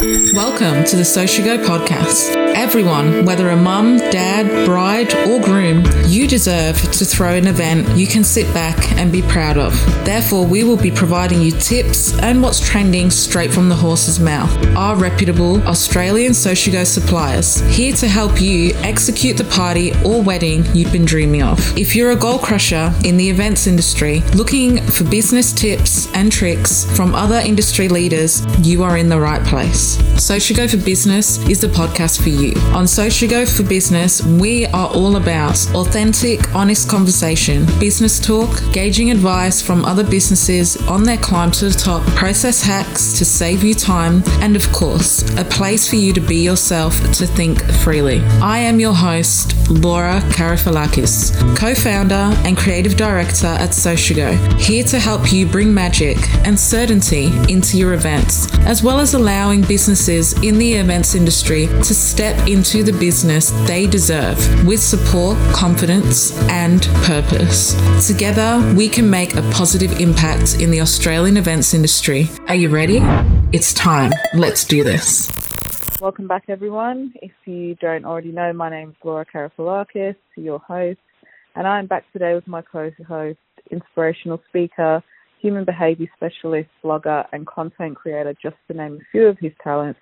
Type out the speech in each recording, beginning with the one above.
Welcome to the Sociago podcast. Everyone, whether a mum, dad, bride, or groom, you deserve to throw an event you can sit back and be proud of. Therefore, we will be providing you tips and what's trending straight from the horse's mouth. Our reputable Australian Sociago suppliers, here to help you execute the party or wedding you've been dreaming of. If you're a goal crusher in the events industry, looking for business tips and tricks from other industry leaders, you are in the right place. Sociago for Business is the podcast for you. On Sociago for Business, we are all about authentic, honest conversation, business talk, gauging advice from other businesses on their climb to the top, process hacks to save you time, and of course, a place for you to be yourself to think freely. I am your host, Laura Karafalakis, co founder and creative director at Sociago, here to help you bring magic and certainty into your events, as well as allowing businesses in the events industry to step into the business they deserve with support, confidence, and purpose. Together, we can make a positive impact in the Australian events industry. Are you ready? It's time. Let's do this. Welcome back, everyone. If you don't already know, my name is Laura Karafalakis, your host, and I'm back today with my co-host, inspirational speaker, human behavior specialist, blogger, and content creator, just to name a few of his talents,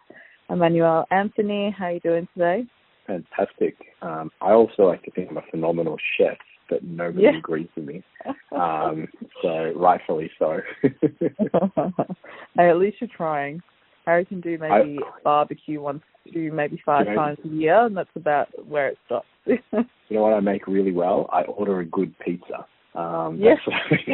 Emmanuel Anthony. How are you doing today? Fantastic. Um, I also like to think I'm a phenomenal chef, but nobody Yeah. agrees with me. Um, so rightfully so. hey, at least you're trying. Harry can do maybe barbecue once to maybe five You know- times a year, and that's about where it stops. you know what I make really well? I order a good pizza. Um, Yes. I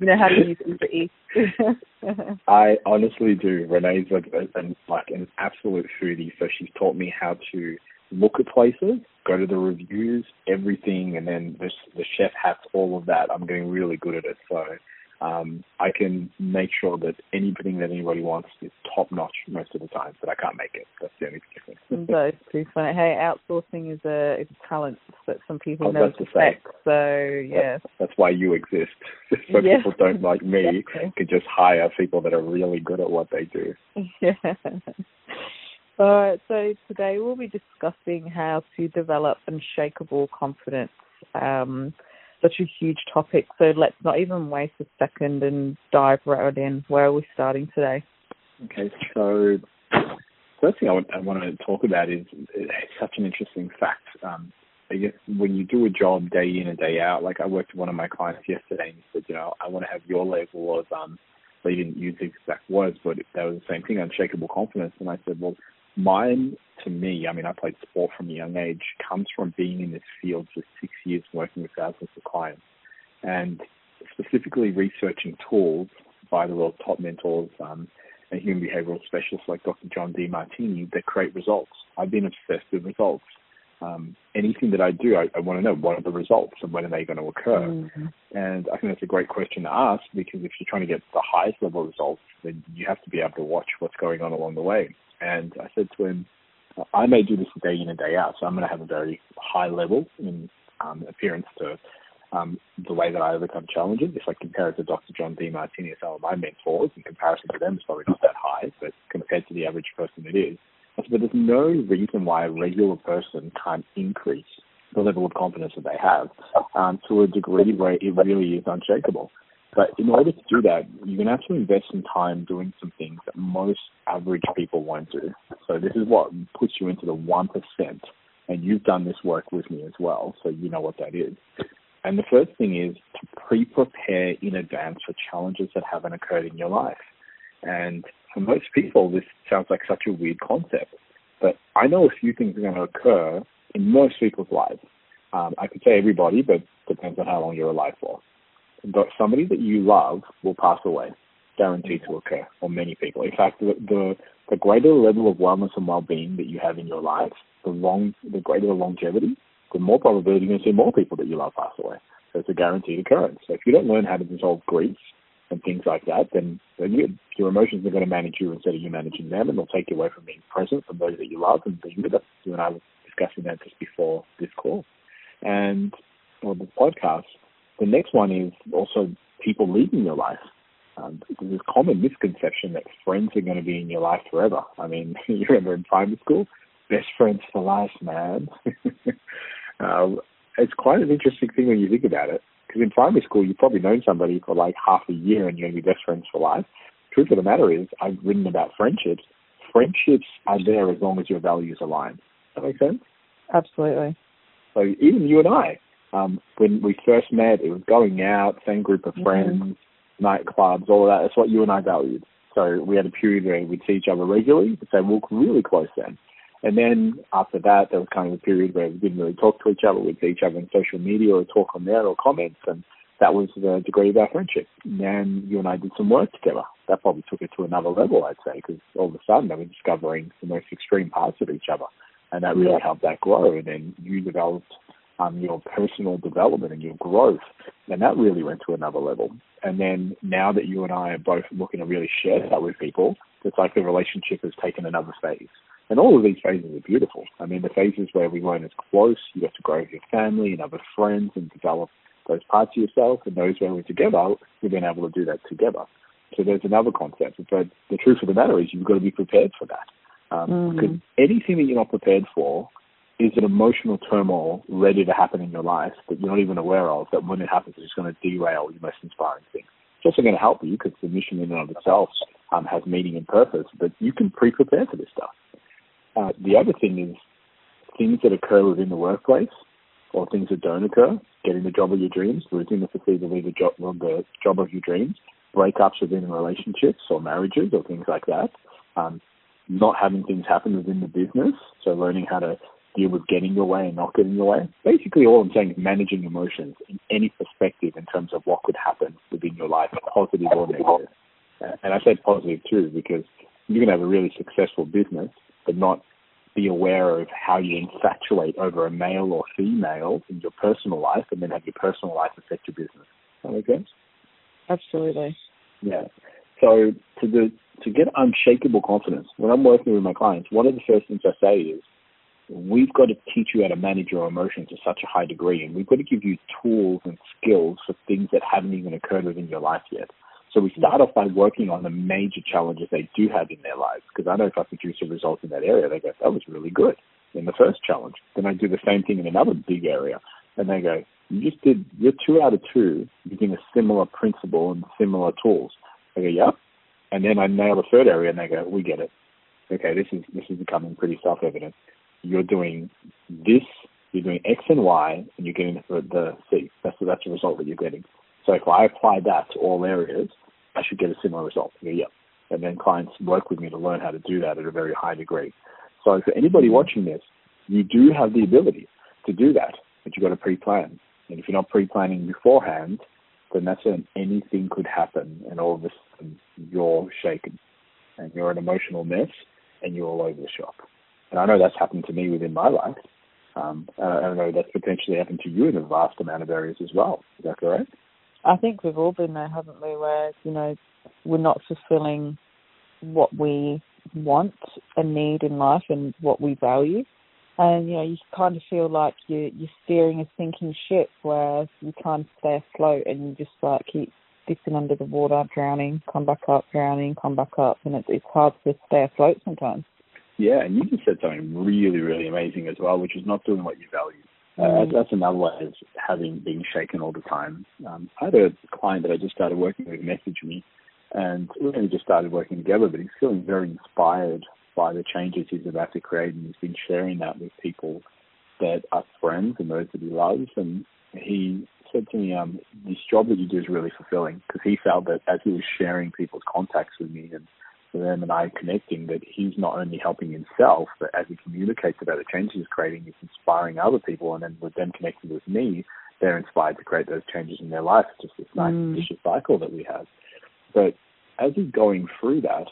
you know how to use Eats. I honestly do. Renee's a, a, a, like an absolute foodie, so she's taught me how to look at places, go to the reviews, everything, and then the, the chef has all of that. I'm getting really good at it, so um, I can make sure that anything that anybody wants is top notch most of the time, but I can't make it. That's the only difference. That's too funny. Hey, outsourcing is a is a talent that some people was never about to say. suspect. So yeah, That's why you exist. so Yeah. people don't like me Exactly. can just hire people that are really good at what they do. yeah. All right. So today we'll be discussing how to develop unshakable confidence. Um, such a huge topic. So let's not even waste a second and dive right in. Where are we starting today? Okay, so first thing I want, I want to talk about is such an interesting fact. Um, I guess when you do a job day in and day out, like I worked with one of my clients yesterday and he said, you know, I want to have your level of, um, they didn't use the exact words, but that was the same thing, unshakable confidence. And I said, well, mine to me, I mean, I played sport from a young age, comes from being in this field for six years working with thousands of clients and specifically researching tools by the world's top mentors um, and human behavioral specialists like Dr. John Demartini that create results. I've been obsessed with results. Um, anything that I do, I, I want to know what are the results and when are they going to occur. Mhm. And I think that's a great question to ask because if you're trying to get the highest level of results, then you have to be able to watch what's going on along the way. And I said to him, I may do this day in and day out, so I'm going to have a very high level in um, appearance to um, the way that I overcome challenges. If I compare it to Dr. John Demartini and some of my mentors, in comparison to them, it's probably not that high, but compared to the average person, it is. Said, but there's no reason why a regular person can't increase the level of confidence that they have um, to a degree where it really is unshakable. But in order to do that, you're going to have to invest some time doing some things that most average people won't do. So this is what puts you into the 1%. And you've done this work with me as well, so you know what that is. And the first thing is to pre-prepare in advance for challenges that haven't occurred in your life. And for most people, this sounds like such a weird concept. But I know a few things are going to occur in most people's lives. Um, I could say everybody, but depends on how long you're alive for. But somebody that you love will pass away, guaranteed to occur, or many people. In fact, the, the the greater the level of wellness and well-being that you have in your life, the long, the greater the longevity, the more probability you're going to see more people that you love pass away. So it's a guaranteed occurrence. So if you don't learn how to dissolve grief and things like that, then, then you, your emotions are going to manage you instead of you managing them, and they'll take you away from being present for those that you love and being with us. You and I were discussing that just before this call. And or the podcast. The next one is also people leaving your life. Um, there's this common misconception that friends are going to be in your life forever. I mean, you remember in primary school, best friends for life, man. um, it's quite an interesting thing when you think about it. Because in primary school, you've probably known somebody for like half a year and you're going to be best friends for life. Truth of the matter is, I've written about friendships. Friendships are there as long as your values align. Does that make sense? Absolutely. So even you and I, um, when we first met, it was going out, same group of mm-hmm. friends, mm-hmm. nightclubs, all of that. That's what you and I valued. So we had a period where we'd see each other regularly, but they were really close then. And then after that, there was kind of a period where we didn't really talk to each other. We'd see each other on social media or talk on there or comments, and that was the degree of our friendship. And then you and I did some work together. That probably took it to another level, I'd say, because all of a sudden they were discovering the most extreme parts of each other, and that really helped that grow. And then you developed um, your personal development and your growth, and that really went to another level. And then now that you and I are both looking to really share that with people, it's like the relationship has taken another phase. And all of these phases are beautiful. I mean, the phases where we weren't as close, you got to grow with your family and other friends and develop those parts of yourself, and those where we're together, we've been able to do that together. So there's another concept. But the truth of the matter is, you've got to be prepared for that. Um, mm-hmm. Because anything that you're not prepared for is an emotional turmoil ready to happen in your life that you're not even aware of, that when it happens, it's going to derail your most inspiring things. It's also going to help you because the mission in and of itself um, has meaning and purpose, but you can pre-prepare for this stuff. Uh, the other thing is things that occur within the workplace or things that don't occur, getting the job of your dreams, losing the facility the job, the job of your dreams, breakups within relationships or marriages or things like that, um, not having things happen within the business, so learning how to deal with getting your way and not getting your way. Basically, all I'm saying is managing emotions in any perspective in terms of what could happen within your life, positive or negative. Uh, and I said positive too because you can have a really successful business but not be aware of how you infatuate over a male or female in your personal life and then have your personal life affect your business. That make sense? Absolutely. Yeah. So to the to get unshakable confidence, when I'm working with my clients, one of the first things I say is we've got to teach you how to manage your emotions to such a high degree and we've got to give you tools and skills for things that haven't even occurred within your life yet. So we start off by working on the major challenges they do have in their lives. Because I know if I produce a result in that area, they go, that was really good in the first challenge. Then I do the same thing in another big area. And they go, you just did, you're two out of two using a similar principle and similar tools. I go, yep. And then I nail the third area and they go, we get it. Okay, this is, this is becoming pretty self-evident. You're doing this, you're doing X and Y, and you're getting the, the C. That's the, that's the result that you're getting. So if I apply that to all areas, I should get a similar result. Yeah. And then clients work with me to learn how to do that at a very high degree. So for anybody mm-hmm. watching this, you do have the ability to do that, but you've got to pre-plan. And if you're not pre-planning beforehand, then that's when anything could happen and all of a sudden you're shaken and you're an emotional mess and you're all over the shop. And I know that's happened to me within my life. Um, I know that's potentially happened to you in a vast amount of areas as well. Is that correct? I think we've all been there, haven't we? Where you know we're not fulfilling what we want and need in life and what we value, and you know you kind of feel like you you're steering a sinking ship where you can't stay afloat and you just like keep dipping under the water, drowning, come back up, drowning, come back up, and it's it's hard to stay afloat sometimes. Yeah, and you just said something really, really amazing as well, which is not doing what you value. Uh, that's another way of having been shaken all the time. Um, I had a client that I just started working with message me, and we only just started working together, but he's feeling very inspired by the changes he's about to create, and he's been sharing that with people that are friends and those that he loves. And he said to me, um, "This job that you do is really fulfilling," because he felt that as he was sharing people's contacts with me and for them and I connecting that he's not only helping himself, but as he communicates about the changes he's creating, he's inspiring other people, and then with them connecting with me, they're inspired to create those changes in their life. It's just this nice mm. vicious cycle that we have. But as he's going through that,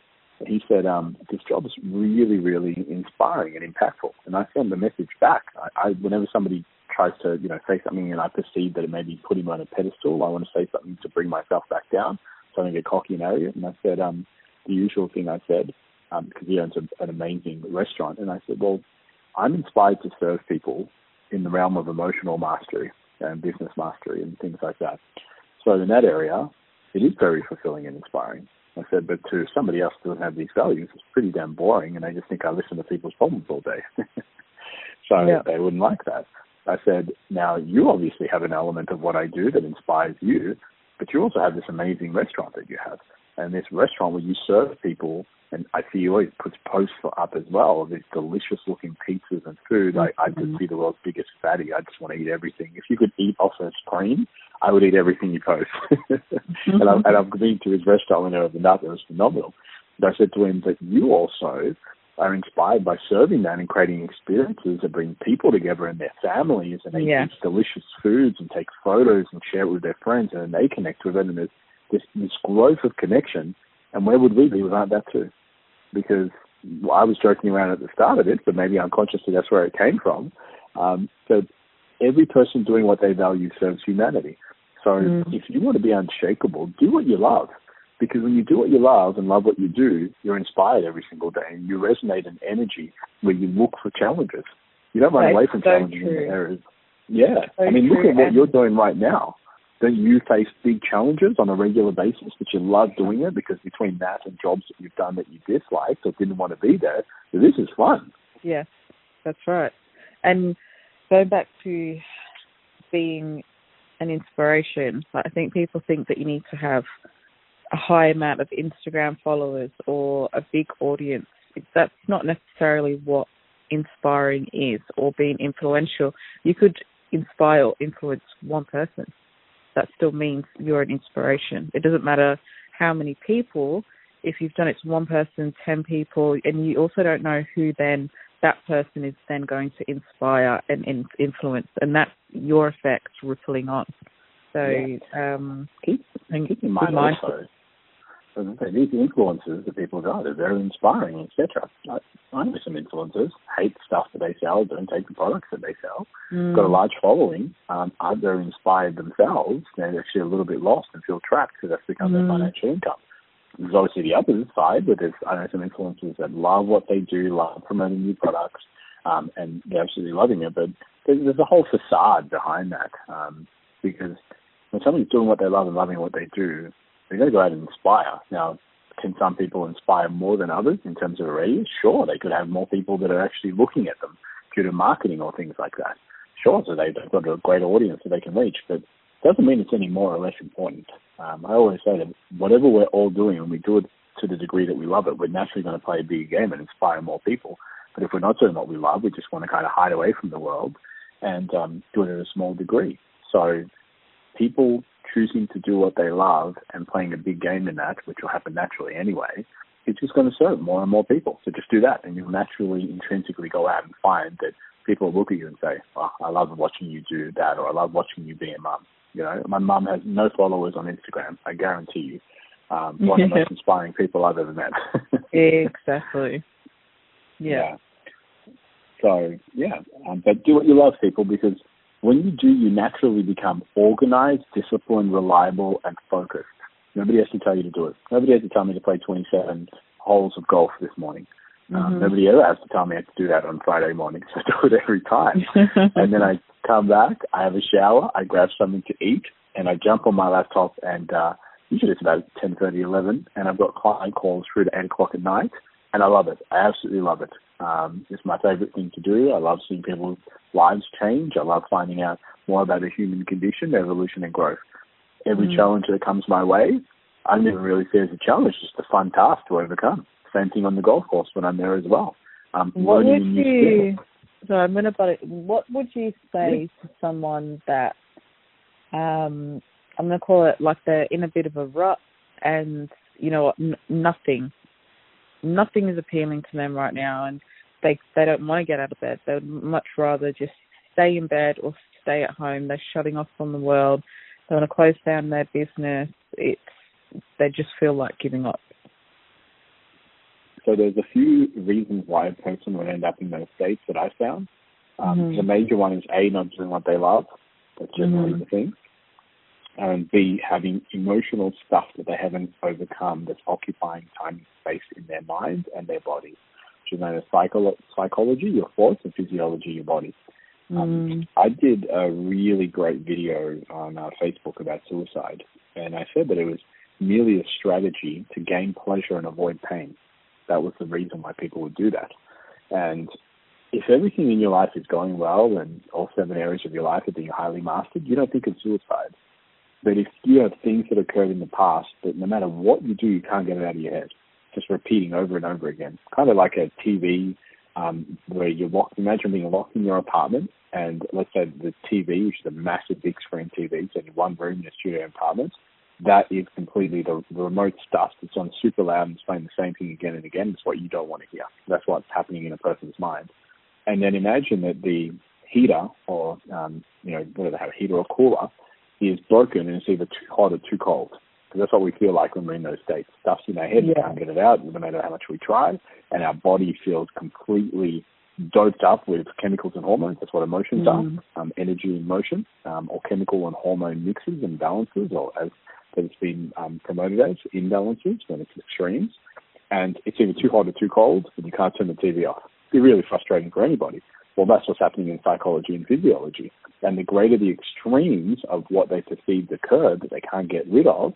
he said, um, this job is really, really inspiring and impactful. And I send the message back. I, I, whenever somebody tries to, you know, say something and I perceive that it may be putting me on a pedestal, I want to say something to bring myself back down. So I don't get cocky and arrogant. And I said, um, the usual thing I said, um, because he owns a, an amazing restaurant. And I said, well, I'm inspired to serve people in the realm of emotional mastery and business mastery and things like that. So in that area, it is very fulfilling and inspiring. I said, but to somebody else who doesn't have these values, it's pretty damn boring, and they just think I listen to people's problems all day. so yeah. they wouldn't like that. I said, now you obviously have an element of what I do that inspires you, but you also have this amazing restaurant that you have. And this restaurant where you serve people, and I see you always puts posts up as well of these delicious looking pizzas and food. Mm-hmm. I, I could see the world's biggest fatty. I just want to eat everything. If you could eat off a screen, I would eat everything you post. mm-hmm. and, I've, and I've been to his restaurant when I opened up. It was phenomenal. But I said to him that you also are inspired by serving that and creating experiences that bring people together and their families and they yeah. eat delicious foods and take photos and share it with their friends and then they connect with it and there's this, this growth of connection. And where would we be without that too? Because I was joking around at the start of it, but maybe unconsciously that's where it came from. Um, so every person doing what they value serves humanity. So mm. if you want to be unshakable, do what you love. Because when you do what you love and love what you do, you're inspired every single day and you resonate in energy where you look for challenges. You don't run That's away from so challenges true. and errors. Yeah. So I mean, true. look at what and you're doing right now. You face big challenges on a regular basis, but you love doing it because between that and jobs that you've done that you disliked or didn't want to be there, this is fun. Yes, that's right. And going back to being an inspiration, I think people think that you need to have a high amount of Instagram followers or a big audience. That's not necessarily what inspiring is or being influential. You could inspire or influence one person. That still means you're an inspiration. It doesn't matter how many people, if you've done it to one person, 10 people, and you also don't know who then that person is then going to inspire and influence, and that's your effect rippling on. So yeah. um, keep, keep in mind also these influencers that people got are very inspiring, etc. I, I know some influencers hate stuff that they sell, don't take the products that they sell. Mm. Got a large following, um, aren't very inspired themselves. They're actually a little bit lost and feel trapped because that's become mm. their financial income. There's obviously the other side, but there's I know some influencers that love what they do, love promoting new products, um, and they're absolutely loving it. But there's, there's a whole facade behind that um, because when somebody's doing what they love and loving what they do, they're going to go out and inspire. Now, can some people inspire more than others in terms of a radius? Sure, they could have more people that are actually looking at them due to marketing or things like that. Sure, so they've got a great audience that they can reach, but it doesn't mean it's any more or less important. Um, I always say that whatever we're all doing, and we do it to the degree that we love it, we're naturally going to play a bigger game and inspire more people. But if we're not doing what we love, we just want to kind of hide away from the world and um, do it in a small degree. So people choosing to do what they love and playing a big game in that, which will happen naturally anyway, it's just going to serve more and more people. So just do that, and you'll naturally, intrinsically go out and find that people will look at you and say, oh, I love watching you do that, or I love watching you be a mum. You know, my mum has no followers on Instagram, I guarantee you. Um, one of the most inspiring people I've ever met. exactly. Yeah. yeah. So, yeah, um, but do what you love, people, because when you do, you naturally become organized, disciplined, reliable, and focused. Nobody has to tell you to do it. Nobody has to tell me to play 27 holes of golf this morning. Um, mm-hmm. Nobody ever has to tell me I have to do that on Friday morning. So I do it every time. and then I come back, I have a shower, I grab something to eat, and I jump on my laptop and uh, usually it's about 10, 30, 11, and I've got client calls through to 8 o'clock at night, and I love it. I absolutely love it. Um, it's my favorite thing to do. I love seeing people's lives change. I love finding out more about the human condition, evolution, and growth. Every mm. challenge that comes my way, I don't even really see as a challenge, just a fun task to overcome. Same thing on the golf course when I'm there as well. Um, what would you? So I'm gonna but what would you say yeah. to someone that um I'm gonna call it like they're in a bit of a rut and you know n- nothing nothing is appealing to them right now and they they don't want to get out of bed. They would much rather just stay in bed or stay at home. They're shutting off from the world. They want to close down their business. It's they just feel like giving up. So there's a few reasons why a person would end up in those states that I found. Um, mm-hmm. The major one is A, not doing what they love. That's generally mm-hmm. the thing. And B, having emotional stuff that they haven't overcome that's occupying time and space in their mind and their body which is known as psycho- psychology, your thoughts, and physiology, your body. Um, mm. I did a really great video on uh, Facebook about suicide, and I said that it was merely a strategy to gain pleasure and avoid pain. That was the reason why people would do that. And if everything in your life is going well and all seven areas of your life are being highly mastered, you don't think of suicide. But if you have things that occurred in the past that no matter what you do, you can't get it out of your head, just repeating over and over again, kind of like a TV um, where you're locked. Imagine being locked in your apartment, and let's say the TV, which is a massive big screen TV, so in one room in a studio apartment, that is completely the, the remote stuff that's on super loud and playing the same thing again and again. It's what you don't want to hear. That's what's happening in a person's mind. And then imagine that the heater, or um, you know, whether they have a heater or cooler, is broken and it's either too hot or too cold. Because that's what we feel like when we're in those states. Stuff's in our head, yeah. we can't get it out, no matter how much we try, and our body feels completely doped up with chemicals and hormones. That's what emotions mm. are, um, energy and motion, um, or chemical and hormone mixes and balances, or as it's been um, promoted as, imbalances when it's extremes. And it's either too hot or too cold, and you can't turn the TV off. It'd be really frustrating for anybody. Well, that's what's happening in psychology and physiology. And the greater the extremes of what they perceive occurred that they can't get rid of,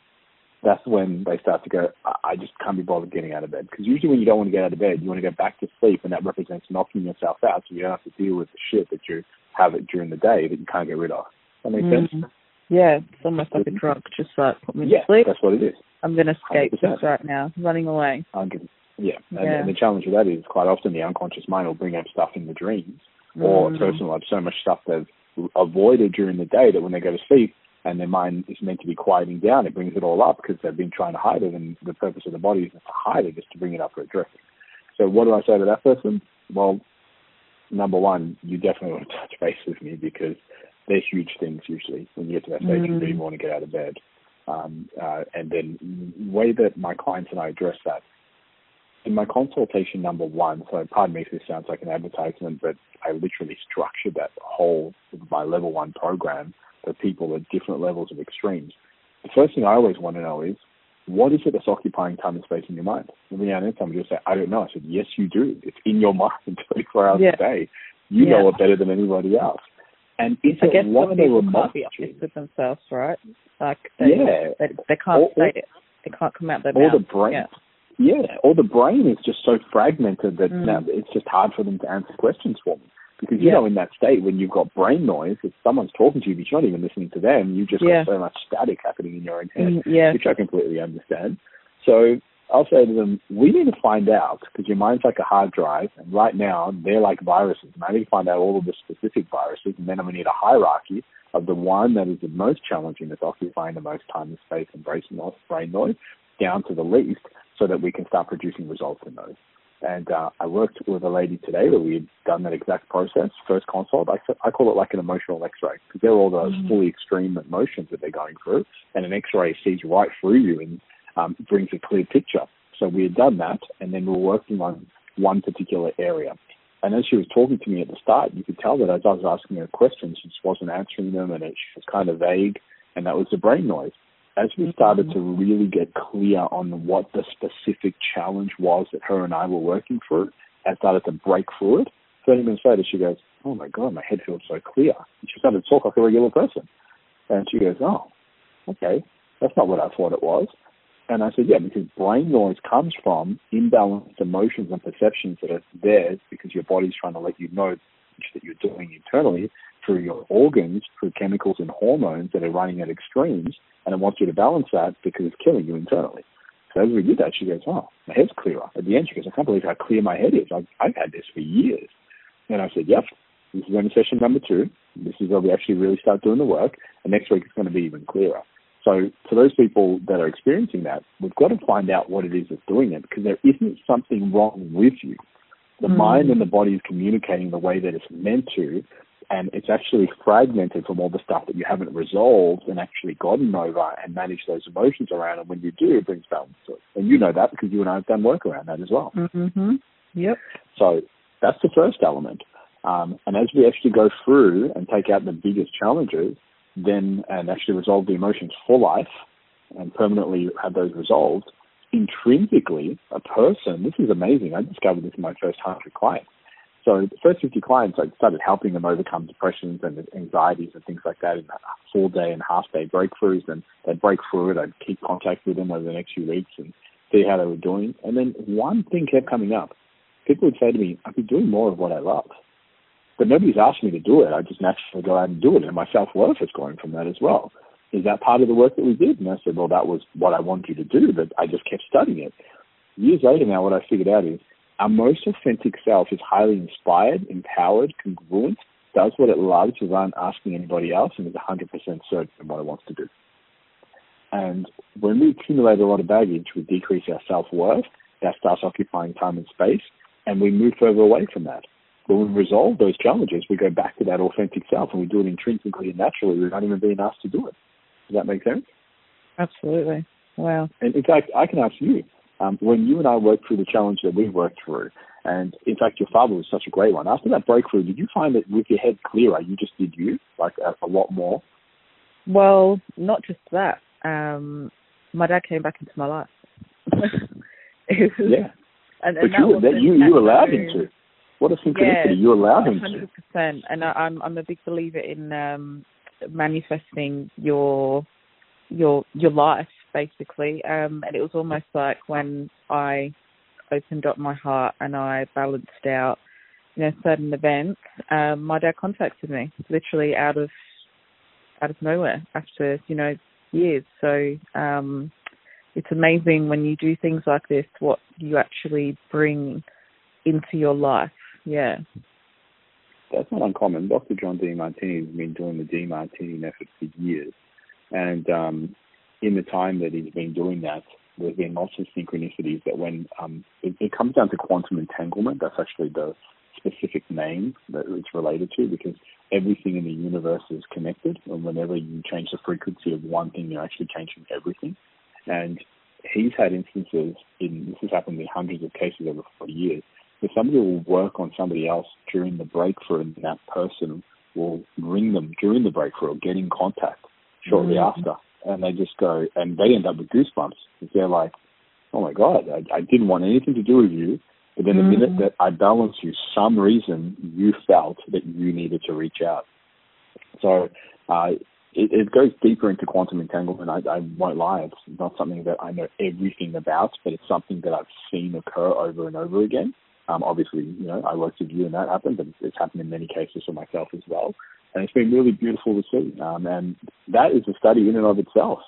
that's when they start to go, I just can't be bothered getting out of bed. Because usually when you don't want to get out of bed, you want to go back to sleep, and that represents knocking yourself out so you don't have to deal with the shit that you have it during the day that you can't get rid of. That makes mm-hmm. sense? Yeah, it's almost like a drug, just like put me yeah, to sleep. that's what it is. I'm going to escape 100%. this right now, running away. I'm gonna, yeah. And, yeah. and the challenge with that is quite often the unconscious mind will bring up stuff in the dreams or a person will have so much stuff they've avoided during the day that when they go to sleep and their mind is meant to be quieting down, it brings it all up because they've been trying to hide it, and the purpose of the body is to hide it, is to bring it up for addressing. So what do I say to that person? Well, number one, you definitely want to touch base with me because they're huge things usually when you get to that stage mm-hmm. you really want to get out of bed. Um, uh, and then the way that my clients and I address that in my consultation number one, so pardon me if this sounds like an advertisement, but I literally structured that whole my level one program for people at different levels of extremes. The first thing I always want to know is what is it that's occupying time and space in your mind? Every now and then somebody will say, I don't know. I said, Yes, you do. It's in your mind 24 hours yeah. a day. You yeah. know it better than anybody else. And it's I guess what they people can't be honest with themselves, right? Like they, yeah. they, they can't or, say it. They can't come out their or mouth. the brain. Yeah. Yeah, or the brain is just so fragmented that mm. now it's just hard for them to answer questions for them. Because you yeah. know, in that state when you've got brain noise, if someone's talking to you, but you're not even listening to them, you've just yeah. got so much static happening in your own head, mm, yeah. which I completely understand. So I'll say to them, we need to find out because your mind's like a hard drive, and right now they're like viruses. And I need to find out all of the specific viruses, and then I'm gonna need a hierarchy of the one that is the most challenging, that's occupying the most time and space and brain noise, down to the least, so that we can start producing results in those. And uh, I worked with a lady today where we had done that exact process, first consult. I, I call it like an emotional x-ray because they're all those mm-hmm. fully extreme emotions that they're going through. And an x-ray sees right through you and um, brings a clear picture. So we had done that and then we were working on one particular area. And as she was talking to me at the start, you could tell that as I was asking her questions, she just wasn't answering them and it, she was kind of vague. And that was the brain noise as we started mm-hmm. to really get clear on what the specific challenge was that her and I were working through, I started to break through it, 30 minutes later she goes, oh my God, my head feels so clear. And she started to talk like a regular person. And she goes, oh, okay, that's not what I thought it was. And I said, yeah, because brain noise comes from imbalanced emotions and perceptions that are there because your body's trying to let you know that you're doing internally through your organs, through chemicals and hormones that are running at extremes and it wants you to balance that because it's killing you internally. So as we did that, she goes, "Oh, my head's clearer." At the end, she goes, "I can't believe how clear my head is. I've, I've had this for years." And I said, "Yep, this is only session number two. This is where we actually really start doing the work, and next week it's going to be even clearer." So for those people that are experiencing that, we've got to find out what it is that's doing it because there isn't something wrong with you. The mm. mind and the body is communicating the way that it's meant to, and it's actually fragmented from all the stuff that you haven't resolved and actually gotten over and managed those emotions around. And when you do, it brings balance to it. And you know that because you and I have done work around that as well. Mm-hmm. Yep. So that's the first element. Um, and as we actually go through and take out the biggest challenges, then and actually resolve the emotions for life and permanently have those resolved, intrinsically, a person, this is amazing. I discovered this in my first 100 clients So the first 50 clients, I started helping them overcome depressions and anxieties and things like that in full day and half day breakthroughs. And they'd break through it. I'd keep contact with them over the next few weeks and see how they were doing. And then one thing kept coming up. People would say to me, I'd be doing more of what I love. But nobody's asked me to do it. I just naturally go out and do it. And my self worth is growing from that as well. Is that part of the work that we did? And I said, well, that was what I wanted you to do, but I just kept studying it. Years later now, what I figured out is our most authentic self is highly inspired, empowered, congruent, does what it loves without asking anybody else, and is 100% certain in what it wants to do. And when we accumulate a lot of baggage, we decrease our self worth. That starts occupying time and space, and we move further away from that. When we resolve those challenges, we go back to that authentic self, and we do it intrinsically and naturally without even being asked to do it. Does that make sense? Absolutely. Wow. And in fact, I can ask you, um, when you and I worked through the challenge that we worked through, and in fact, your father was such a great one. After that breakthrough, did you find that with your head clearer, you just did you, like a, a lot more? Well, not just that. Um, my dad came back into my life. was, yeah. And, and but you, that you, you allowed him to. What a synchronicity. Yeah, you allowed him 100%. to. 100%. And I, I'm, I'm a big believer in um, manifesting your your your life basically um and it was almost like when i opened up my heart and i balanced out you know certain events um my dad contacted me literally out of out of nowhere after you know years so um it's amazing when you do things like this what you actually bring into your life yeah that's not uncommon. Dr. John Demartini has been doing the Demartini method for years. And um, in the time that he's been doing that, there's been lots of synchronicities that when um, it, it comes down to quantum entanglement, that's actually the specific name that it's related to because everything in the universe is connected. And whenever you change the frequency of one thing, you're actually changing everything. And he's had instances in this has happened in hundreds of cases over 40 years if somebody will work on somebody else during the breakthrough and that person will ring them during the breakthrough or get in contact shortly mm-hmm. after and they just go and they end up with goosebumps because they're like, oh my God, I, I didn't want anything to do with you. But then mm-hmm. the minute that I balanced you, some reason you felt that you needed to reach out. So uh, it, it goes deeper into quantum entanglement. I, I won't lie, it's not something that I know everything about, but it's something that I've seen occur over and over again. Um, obviously, you know, I worked with you and that happened, but it's happened in many cases for myself as well. And it's been really beautiful to see. Um, and that is a study in and of itself,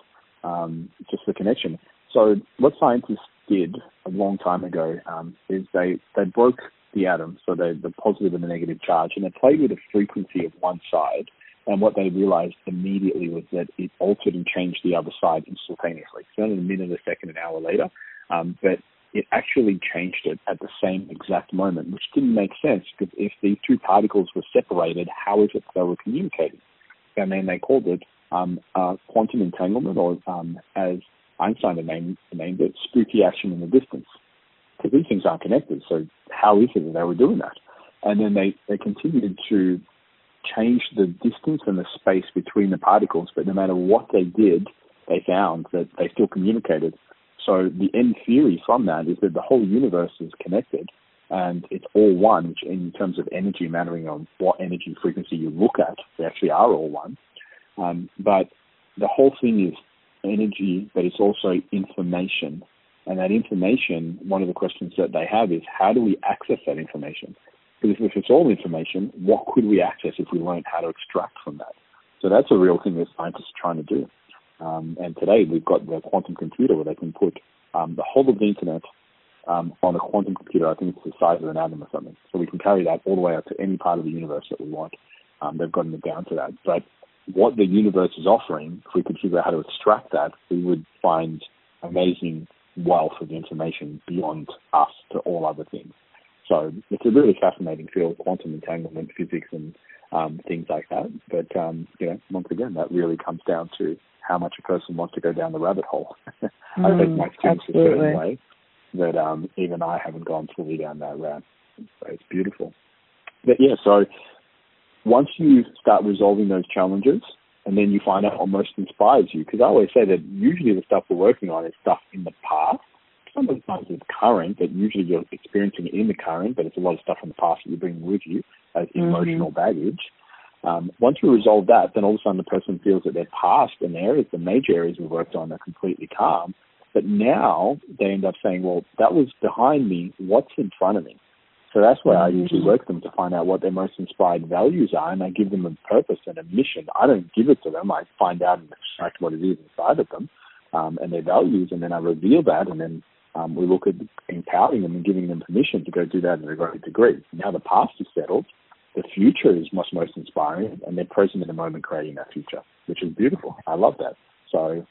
um, just the connection. So what scientists did a long time ago um, is they, they broke the atom, so they, the positive and the negative charge, and they played with the frequency of one side. And what they realized immediately was that it altered and changed the other side instantaneously. Not in a minute, a second, an hour later. Um, but it actually changed it at the same exact moment, which didn't make sense because if these two particles were separated, how is it they were communicating? And then they called it um, uh, quantum entanglement, or um, as Einstein named, named it, spooky action in the distance. Because these things aren't connected, so how is it that they were doing that? And then they, they continued to change the distance and the space between the particles, but no matter what they did, they found that they still communicated so the end theory from that is that the whole universe is connected and it's all one which in terms of energy mattering on what energy frequency you look at. They actually are all one. Um, but the whole thing is energy, but it's also information. And that information, one of the questions that they have is how do we access that information? Because if it's all information, what could we access if we learned how to extract from that? So that's a real thing that scientists are trying to do. Um, and today we've got the quantum computer where they can put um, the whole of the internet um, on a quantum computer. I think it's the size of an atom or something. So we can carry that all the way up to any part of the universe that we want. Um, they've gotten it down to that. But what the universe is offering, if we could figure out how to extract that, we would find amazing wealth of information beyond us to all other things. So it's a really fascinating field, quantum entanglement, physics, and um, things like that. But um, you know, once again, that really comes down to how much a person wants to go down the rabbit hole. I mm, think my students a certain way that um, even I haven't gone fully down that route. So it's beautiful. But yeah, so once you start resolving those challenges, and then you find out what most inspires you, because I always say that usually the stuff we're working on is stuff in the past, sometimes it's current that usually you're experiencing in the current, but it's a lot of stuff from the past that you bring with you as mm-hmm. emotional baggage. Um, once we resolve that, then all of a sudden the person feels that their past and areas, the major areas we worked on, are completely calm. But now they end up saying, well, that was behind me. What's in front of me? So that's where I usually work them to find out what their most inspired values are, and I give them a purpose and a mission. I don't give it to them. I find out and extract what it is inside of them um, and their values, and then I reveal that, and then um, we look at empowering them and giving them permission to go do that in a great degree. Now the past is settled, the future is what's most inspiring, and they're present in the moment creating that future, which is beautiful. I love that. So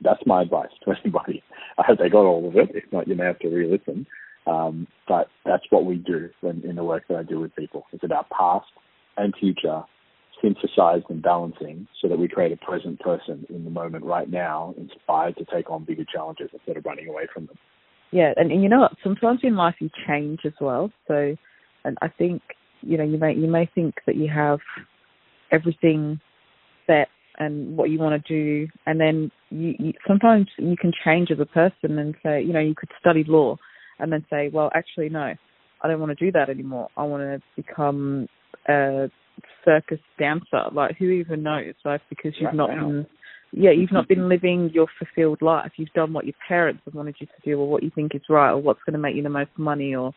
that's my advice to anybody. I hope they got all of it. If not, you may have to re-listen. Um, but that's what we do in the work that I do with people. It's about past and future synthesized and balancing so that we create a present person in the moment right now, inspired to take on bigger challenges instead of running away from them. Yeah, and, and you know what? Sometimes in life you change as well. So, and I think you know you may you may think that you have everything set and what you want to do, and then you, you sometimes you can change as a person and say, you know, you could study law and then say, well, actually, no, I don't want to do that anymore. I want to become a circus dancer. Like, who even knows? Like, because you've right not now. been, yeah, you've not been living your fulfilled life. You've done what your parents have wanted you to do, or what you think is right, or what's going to make you the most money, or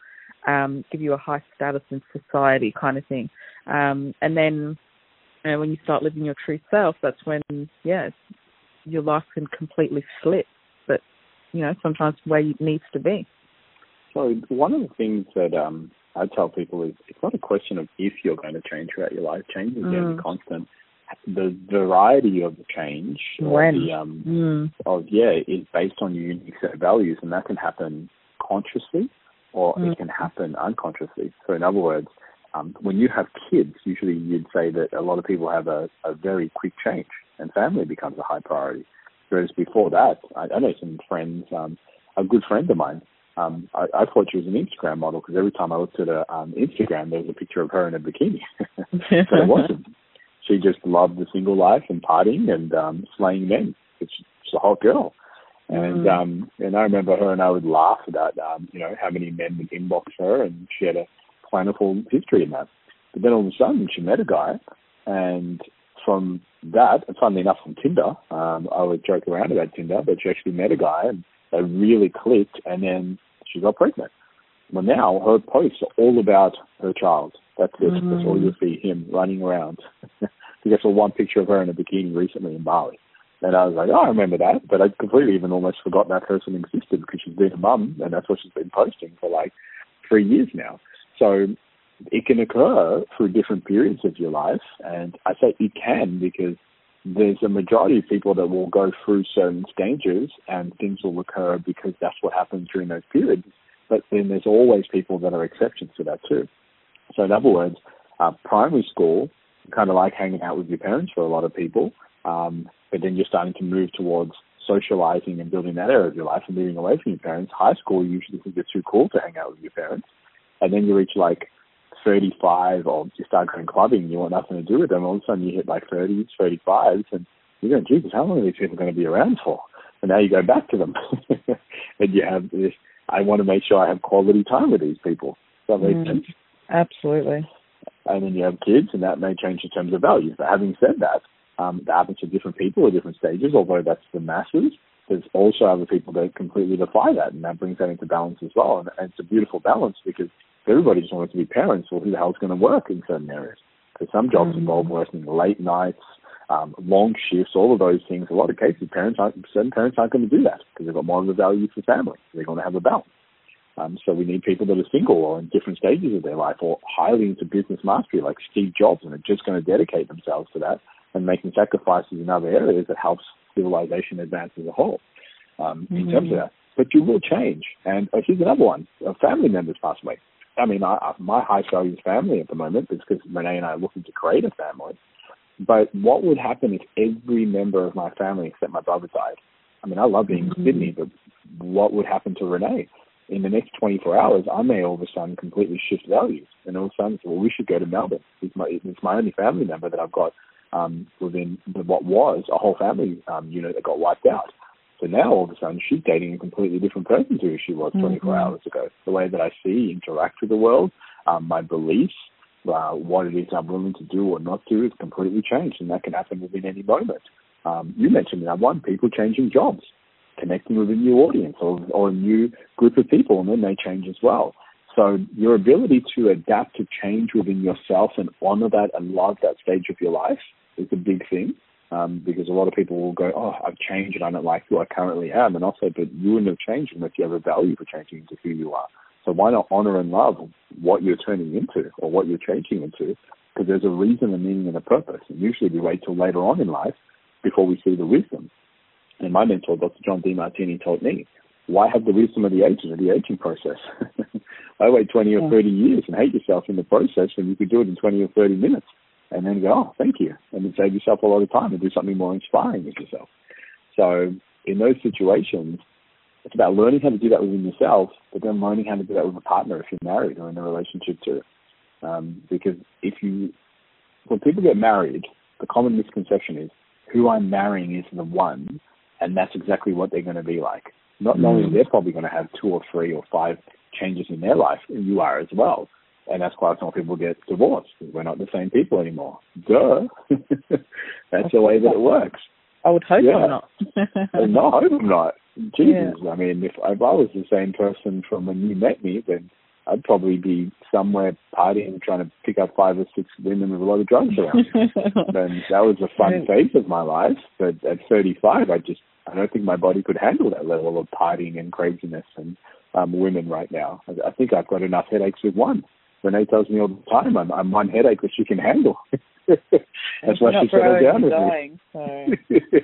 um, give you a high status in society, kind of thing. Um, and then, you know, when you start living your true self, that's when, yeah, your life can completely flip. But you know, sometimes where it needs to be. So one of the things that um, I tell people is it's not a question of if you're going to change throughout your life. Change is mm. constant. The variety of the change when? The, um, mm. of yeah is based on your unique set of values, and that can happen consciously or mm. it can happen unconsciously. So in other words, um, when you have kids, usually you'd say that a lot of people have a, a very quick change, and family becomes a high priority. Whereas before that, I, I know some friends, um, a good friend of mine um, I, I thought she was an Instagram model because every time I looked at her um, Instagram, there was a picture of her in a bikini. but it wasn't. She just loved the single life and partying and um, slaying men. It's she's a hot girl. And mm. um, and I remember her and I would laugh about um, you know how many men would inbox her, and she had a plentiful history in that. But then all of a sudden, she met a guy, and from that, and funnily enough, from Tinder, um, I would joke around about Tinder, but she actually met a guy, and they really clicked, and then she got pregnant. Well, now her posts are all about her child. That's it. Mm-hmm. That's all you'll see him running around. I saw one picture of her in a bikini recently in Bali. And I was like, oh, I remember that. But I completely even almost forgot that person existed because she's been a mum and that's what she's been posting for like three years now. So it can occur through different periods of your life. And I say it can because there's a majority of people that will go through certain stages and things will occur because that's what happens during those periods. But then there's always people that are exceptions to that too. So in other words, uh, primary school, kind of like hanging out with your parents for a lot of people, um, but then you're starting to move towards socializing and building that area of your life and moving away from your parents. High school, you usually think it's too cool to hang out with your parents. And then you reach like 35 or you start going clubbing, you want nothing to do with them, all of a sudden you hit like 30s, 35s, and you're going, Jesus, how long are these people going to be around for? And now you go back to them. and you have this, I want to make sure I have quality time with these people. Does that make mm, sense? Absolutely. And then you have kids, and that may change in terms of values. But having said that, um, that happens to different people at different stages, although that's the masses. There's also other people that completely defy that, and that brings that into balance as well. And, and it's a beautiful balance because everybody just wants to be parents, well, who the hell's going to work in certain areas? Because some jobs mm-hmm. involve working late nights, um, long shifts, all of those things. A lot of cases, parents aren't, certain parents aren't going to do that because they've got more of a value for family. They're going to have a balance. Um, so we need people that are single or in different stages of their life or highly into business mastery like Steve Jobs and are just going to dedicate themselves to that and making sacrifices in other areas that helps civilization advance as a whole um, mm-hmm. in terms of that. But you will change. And uh, here's another one. A family members pass away. I mean, I, my highest value is family at the moment because Renee and I are looking to create a family. But what would happen if every member of my family except my brother died? I mean, I love being mm-hmm. in Sydney, but what would happen to Renee? In the next 24 hours, I may all of a sudden completely shift values. And all of a sudden, say, well, we should go to Melbourne. It's my, it's my only family member that I've got um, within what was a whole family um, unit that got wiped out. So now all of a sudden she's dating a completely different person to who she was 24 mm-hmm. hours ago. The way that I see, interact with the world, um, my beliefs, uh, what it is I'm willing to do or not do is completely changed, and that can happen within any moment. Um, you mentioned that one, people changing jobs, connecting with a new audience or, or a new group of people, and then they change as well. So your ability to adapt to change within yourself and honor that and love that stage of your life is a big thing. Um, because a lot of people will go, oh, I've changed and I don't like who I currently am. And also, but you wouldn't have changed unless you have a value for changing into who you are. So why not honor and love what you're turning into or what you're changing into? Because there's a reason, a meaning, and a purpose. And usually we wait till later on in life before we see the wisdom. And my mentor, Dr. John Demartini, told me, why have the wisdom of the aging, of the aging process? I wait 20 or 30 years and hate yourself in the process when you could do it in 20 or 30 minutes and then go, oh, thank you, and then save yourself a lot of time and do something more inspiring with yourself. So in those situations, it's about learning how to do that within yourself, but then learning how to do that with a partner if you're married or in a relationship too. Um, because if you, when people get married, the common misconception is who I'm marrying is the one, and that's exactly what they're going to be like. Not knowing mm. they're probably going to have two or three or five changes in their life, and you are as well. And that's why some people get divorced. We're not the same people anymore. Duh. that's the way that it works. I would hope yeah. I'm not. no, I hope I'm not. Jesus, yeah. I mean, if, if I was the same person from when you met me, then I'd probably be somewhere partying, trying to pick up five or six women with a lot of drugs around. and that was a fun phase of my life. But at 35, I just, I don't think my body could handle that level of partying and craziness and um, women right now. I, I think I've got enough headaches with one. Renee tells me all the time, I'm, I'm one headache that she can handle. That's why she settled down with dying, me. So.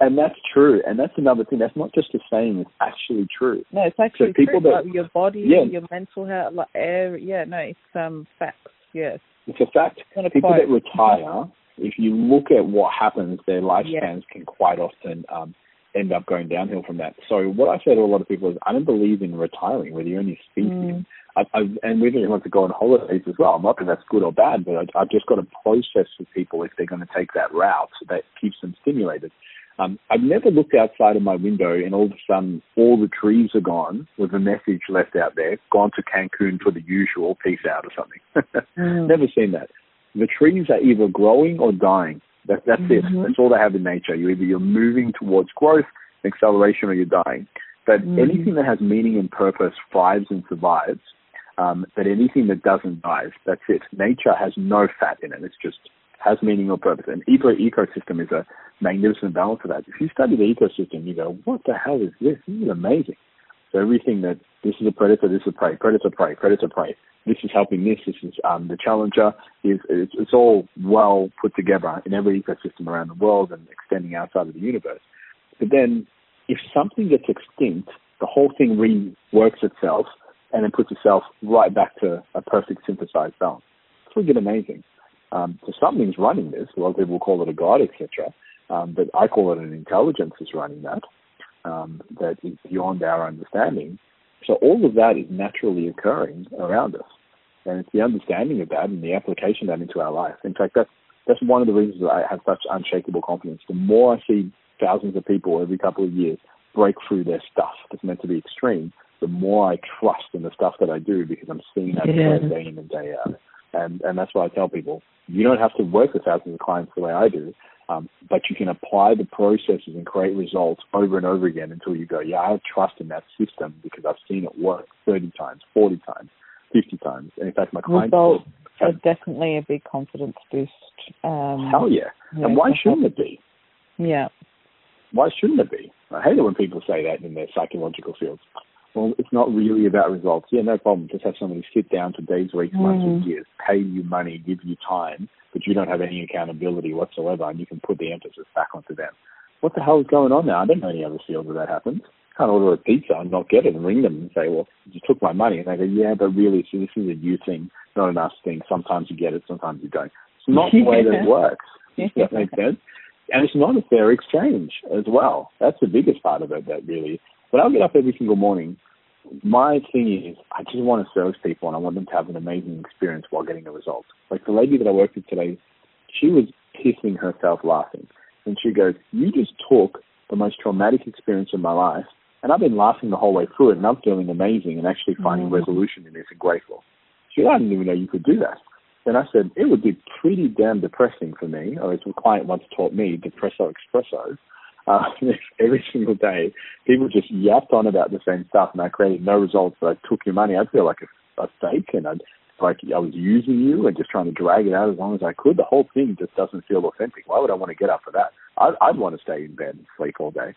and that's true. And that's another thing. That's not just a saying; it's actually true. No, it's actually so people true. That, like your body, yeah. your mental health, like air. Yeah, no, it's um facts. Yes, it's a fact. It's people that retire, if you look at what happens, their lifespans can quite often um, end up going downhill from that. So what I say to a lot of people is, I don't believe in retiring. We're the only species. Mm. I, I, and we don't want to go on holidays as well. I'm not that that's good or bad, but I, I've just got a process for people if they're going to take that route that keeps them stimulated. Um, I've never looked outside of my window and all of a sudden all the trees are gone with a message left out there, gone to Cancun for the usual, peace out or something. mm. Never seen that. The trees are either growing or dying. That, that's mm-hmm. it. That's all they have in nature. You either you're moving towards growth, acceleration, or you're dying. But mm-hmm. anything that has meaning and purpose thrives and survives. Um, but anything that doesn't dies, that's it. Nature has no fat in it. It's just has meaning or purpose. And eco ecosystem is a magnificent balance of that. If you study the ecosystem, you go, what the hell is this? This is amazing. So everything that this is a predator, this is a prey, predator, prey, predator, prey. This is helping this. This is um, the challenger. Is it's, it's all well put together in every ecosystem around the world and extending outside of the universe. But then, if something gets extinct, the whole thing reworks itself and then puts itself right back to a perfect synthesized balance. It's really amazing. Um, so something's running this. A lot of people call it a god, etc. Um, but I call it an intelligence is running that um, that is beyond our understanding. So all of that is naturally occurring around us, and it's the understanding of that and the application of that into our life. In fact, that's that's one of the reasons that I have such unshakable confidence. The more I see thousands of people every couple of years break through their stuff that's meant to be extreme, the more I trust in the stuff that I do because I'm seeing that yeah. day in and day out. And and that's why I tell people, you don't have to work with thousands of clients the way I do, um, but you can apply the processes and create results over and over again until you go, yeah, I have trust in that system because I've seen it work 30 times, 40 times, 50 times. And in fact, my clients results are definitely a big confidence boost. Um, Hell yeah. And why shouldn't it be? Yeah. Why shouldn't it be? I hate it when people say that in their psychological fields well, it's not really about results. Yeah, no problem. Just have somebody sit down for days, weeks, mm. months, and years, pay you money, give you time, but you don't have any accountability whatsoever, and you can put the emphasis back onto them. What the hell is going on now? I don't know any other field where that happens. can't order a pizza and not get it and ring them and say, well, you took my money. And they go, yeah, but really, so this is a you thing, not an us thing. Sometimes you get it, sometimes you don't. It's not the way that it works. Does that make sense? And it's not a fair exchange as well. That's the biggest part of it that really but I'll get up every single morning. My thing is, I just want to service people and I want them to have an amazing experience while getting the results. Like the lady that I worked with today, she was pissing herself laughing. And she goes, You just took the most traumatic experience of my life, and I've been laughing the whole way through it, and I'm feeling amazing and actually finding mm. resolution in this and grateful. She said, I didn't even know you could do that. Then I said, it would be pretty damn depressing for me, or as a client once taught me, depresso expresso. Uh, every single day, people just yapped on about the same stuff, and I created no results, but I took your money. I'd feel like a, a fake, and I'd like I was using you and just trying to drag it out as long as I could. The whole thing just doesn't feel authentic. Why would I want to get up for that? I'd, I'd want to stay in bed and sleep all day.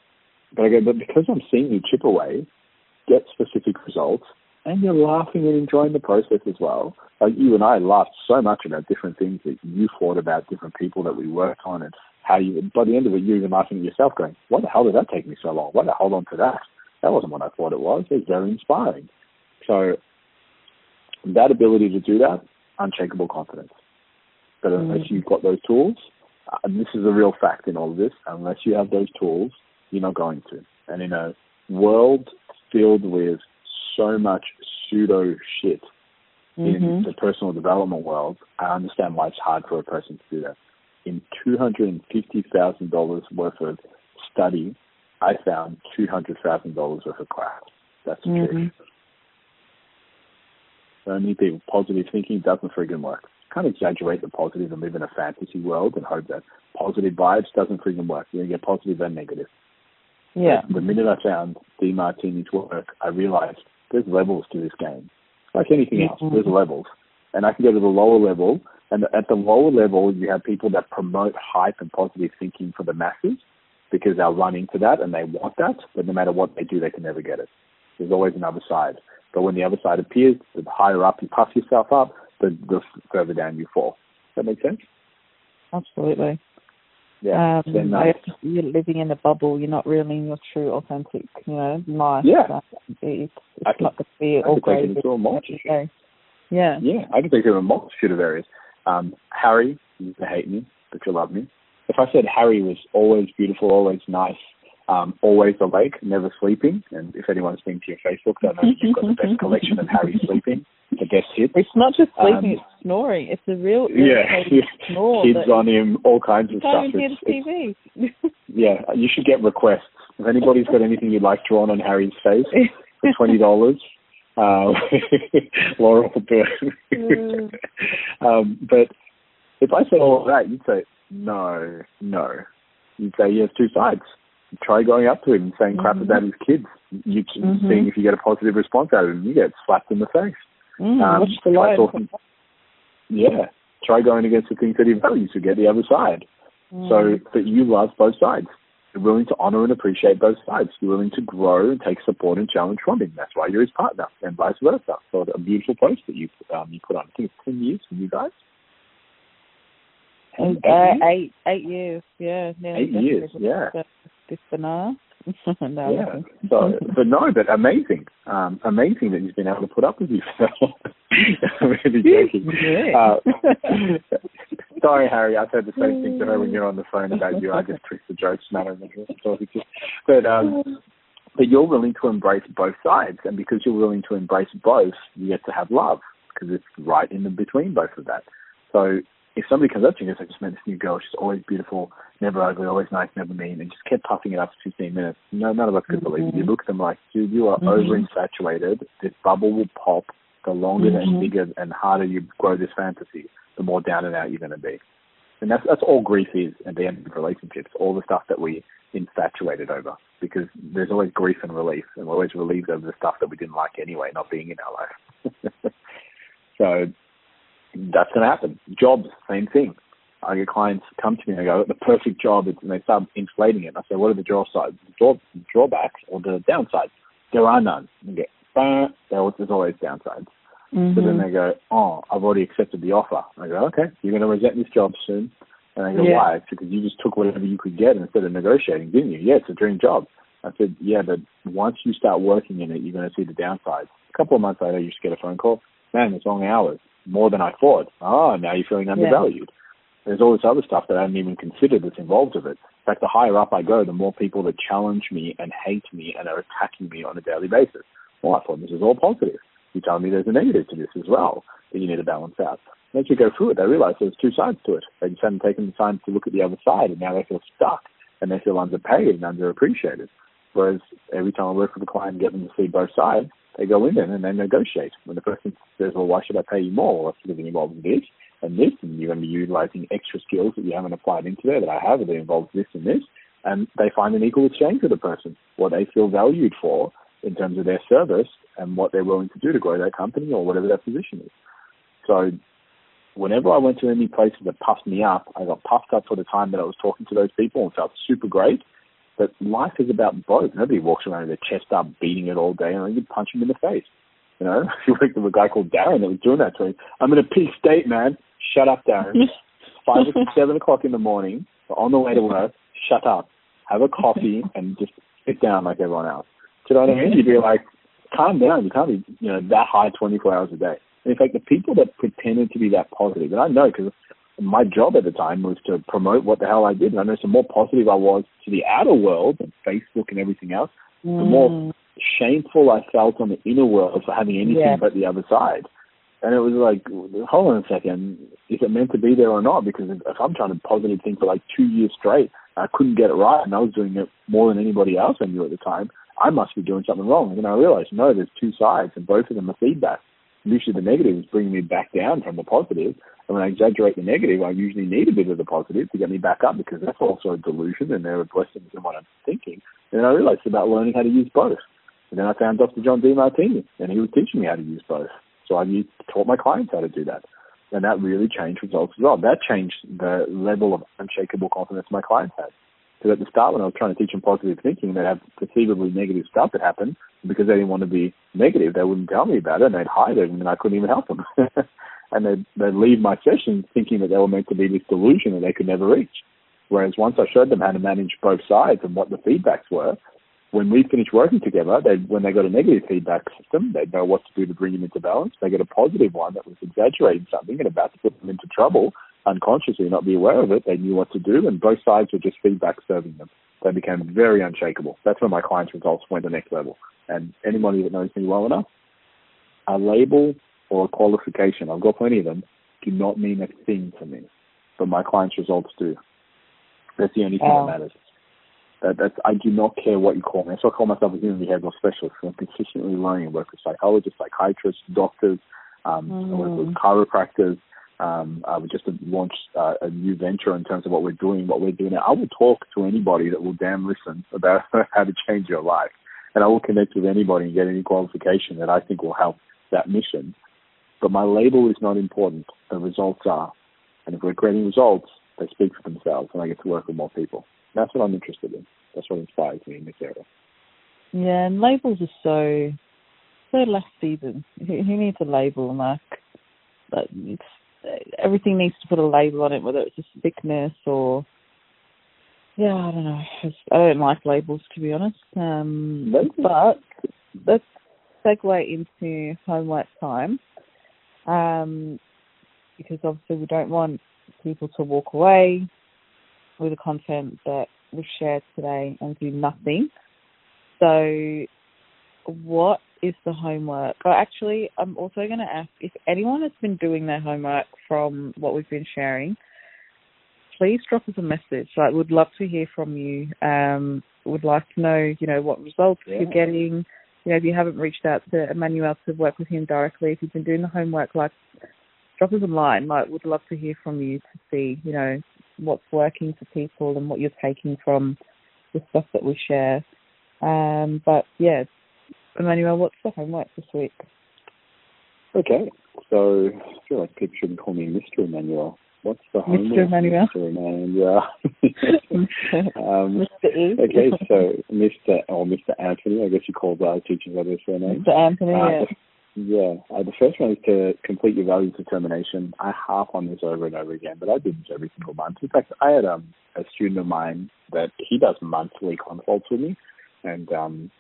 But I go, but because I'm seeing you chip away, get specific results, and you're laughing and enjoying the process as well. Like you and I laughed so much about different things that you thought about, different people that we worked on, and how you. By the end of it, you're even laughing at yourself, going, "Why the hell did that take me so long? Why did I hold on to that? That wasn't what I thought it was." It's very inspiring. So that ability to do that, unshakable confidence. But unless mm. you've got those tools, uh, and this is a real fact in all of this, unless you have those tools, you're not going to. And in a world filled with so much pseudo shit mm-hmm. in the personal development world, I understand why it's hard for a person to do that. In $250,000 worth of study, I found $200,000 worth of crap. That's the mm-hmm. truth. Only people positive thinking doesn't friggin' work. Can't exaggerate the positive and live in a fantasy world and hope that positive vibes doesn't friggin' work. You're gonna get positive and negative. Yeah. But the minute I found Demartini's work, I realized there's levels to this game. Like anything else, mm-hmm. there's levels. And I can go to the lower level, and at the lower level, you have people that promote hype and positive thinking for the masses because they'll run into that and they want that, but no matter what they do, they can never get it. There's always another side. But when the other side appears, the higher up you puff yourself up, the, the further down you fall. Does that make sense? Absolutely. Yeah. Um, nice. You're living in a bubble. You're not really in your true, authentic, you know, life. Yeah. it's, it's not going to be all great. Into a multitude. Yeah. Yeah, I can think of a multitude of areas. Um, Harry used to hate me, but you love me. If I said Harry was always beautiful, always nice, um, always awake, never sleeping. And if anyone's been to your Facebook, I know you've got the best collection of Harry sleeping, the best hits. It's not just sleeping; um, it's snoring. It's a real yeah, snore. Kids on him, all kinds of stuff. The TV. yeah, you should get requests. If anybody's got anything you'd like drawn on Harry's face for twenty dollars, uh, Laura will do it. Mm. um, but if I said all of that, you'd say no, no. You'd say he has two sides try going up to him and saying crap mm-hmm. about his kids. You mm-hmm. seeing if you get a positive response out of him. You get slapped in the face. Mm, um, try talking, yeah, try going against the things that he values to get the other side. Mm. So that you love both sides. You're willing to honor and appreciate both sides. You're willing to grow and take support and challenge from him. That's why you're his partner, and vice versa. So a beautiful post that you um, you put on. I think it's ten years for you guys. Eight, uh, eight, eight years, yeah. Eight years, yeah this banana. no, yeah. So, but no, but amazing, um, amazing that he's been able to put up with you. really joking. Uh, sorry, Harry. I said the same thing to her when you're on the phone about you. I just twist the jokes matter talking to. But um, but you're willing to embrace both sides, and because you're willing to embrace both, you get to have love because it's right in the between both of that. So if somebody comes up to you and goes, I just met this new girl, she's always beautiful, never ugly, always nice, never mean, and just kept puffing it up for 15 minutes, no, none of us could mm-hmm. believe it. You look at them like, dude, you are mm-hmm. over infatuated. This bubble will pop. The longer mm-hmm. and bigger and harder you grow this fantasy, the more down and out you're going to be. And that's that's all grief is at the end of relationships. All the stuff that we infatuated over, because there's always grief and relief, and we're always relieved over the stuff that we didn't like anyway, not being in our life. so that's going to happen. Jobs, same thing. I get clients come to me and they go, the perfect job, and they start inflating it. And I say, what are the drawsides, draw, drawbacks or the downsides? There are none. And get, there's always downsides. Mm-hmm. So then they go, oh, I've already accepted the offer. I go, okay, you're going to resent this job soon. And I go, yeah. why? It's because you just took whatever you could get instead of negotiating, didn't you? Yeah, it's a dream job. I said, yeah, but once you start working in it, you're going to see the downsides. A couple of months later, you just get a phone call. Man, it's long hours more than I thought. Oh, now you're feeling undervalued. Yeah. There's all this other stuff that I hadn't even considered that's involved with it. In fact, the higher up I go, the more people that challenge me and hate me and are attacking me on a daily basis. Well, I thought this is all positive. You tell me there's a negative to this as well that you need to balance out. And as you go through it, they realize there's two sides to it. They just hadn't taken the time to look at the other side, and now they feel stuck. and they feel underpaid and underappreciated. Whereas every time I work with a client and get them to see both sides, they go in and they negotiate. When the person says, well, why should I pay you more? Well, it's involved in this and this, and you're going to be utilizing extra skills that you haven't applied into there that I have, that involves this and this, and they find an equal exchange with the person, what they feel valued for in terms of their service and what they're willing to do to grow their company or whatever their position is. So whenever I went to any places that puffed me up, I got puffed up for the time that I was talking to those people and felt super great. But life is about both. Nobody walks around with their chest up, beating it all day, and you punch them in the face. You know, you worked with a guy called Darren that was doing that to me. I'm in a peak state, man. Shut up, Darren. Five or seven o'clock in the morning, on the way to work. Shut up. Have a coffee and just sit down like everyone else. Do you know what I mean? You'd be like, calm down. You can't be, you know, that high 24 hours a day. And in fact, the people that pretended to be that positive, and I know because my job at the time was to promote what the hell I did. And I know the more positive I was to the outer world and Facebook and everything else, mm. the more shameful I felt on the inner world for having anything yeah. but the other side. And it was like, hold on a second, is it meant to be there or not? Because if I'm trying to positive think for like two years straight, I couldn't get it right, and I was doing it more than anybody else I knew at the time. I must be doing something wrong. And then I realized, no, there's two sides, and both of them are feedback. Usually the negative is bringing me back down from the positive, and when I exaggerate the negative, I usually need a bit of the positive to get me back up because that's also a delusion and there are blessings in what I'm thinking. And then I realized it's about learning how to use both. And then I found Dr. John Demartini, and he was teaching me how to use both. So I taught my clients how to do that. And that really changed results as well. That changed the level of unshakable confidence my clients had. Because at the start, when I was trying to teach them positive thinking, they'd have perceivably negative stuff that happened. Because they didn't want to be negative, they wouldn't tell me about it, and they'd hide it, and I couldn't even help them. and they'd, they'd leave my session thinking that they were meant to be this delusion that they could never reach. Whereas once I showed them how to manage both sides and what the feedbacks were, when we finished working together, they when they got a negative feedback system, they'd know what to do to bring them into balance. They get a positive one that was exaggerating something and about to put them into trouble unconsciously, not be aware of it. They knew what to do, and both sides were just feedback serving them. They became very unshakable. That's when my clients' results went to the next level. And anybody that knows me well enough, a label or a qualification, I've got plenty of them, do not mean a thing to me. But my clients' results do. That's the only thing that matters. That, that's, I do not care what you call me. So I call myself a human behavioral specialist. I'm consistently learning. I work with psychologists, psychiatrists, doctors, um, mm. I work with mm. chiropractors. Um, uh, we just launched uh, a new venture in terms of what we're doing, what we're doing. I will talk to anybody that will damn listen about how to change your life. And I will connect with anybody and get any qualification that I think will help that mission. But my label is not important. The results are. And if we're creating results, they speak for themselves and I get to work with more people. That's what I'm interested in. That's what inspires me in this area. Yeah, and labels are so so less seasoned. Who, needs a label, Mark? Like, everything needs to put a label on it, whether it's a sickness or yeah, I don't know. I don't like labels to be honest. Um, but let's segue into homework time, um, because obviously we don't want people to walk away with the content that we've shared today and do nothing. So, what is the homework? Oh, actually, I'm also going to ask if anyone has been doing their homework from what we've been sharing. Please drop us a message. I like, would love to hear from you. Um, would like to know, you know, what results yeah. you're getting. You know, if you haven't reached out to Emmanuel to work with him directly, if you've been doing the homework, like, drop us a line. Like, would love to hear from you to see, you know, what's working for people and what you're taking from the stuff that we share. Um, but yeah, Emmanuel, what's the homework this week? Okay, so I feel like people shouldn't call me Mr. Emmanuel. What's the homework? Mr. Emmanuel. Mr. Emmanuel. um, Mr. Okay, so Mr. or Mr. Anthony, I guess you call our teachers by their surname. Mr. Anthony, uh, yeah. Yeah, uh, the first one is to complete your values determination. I harp on this over and over again, but I do this every single month. In fact, I had um, a student of mine that he does monthly consults with me, and um,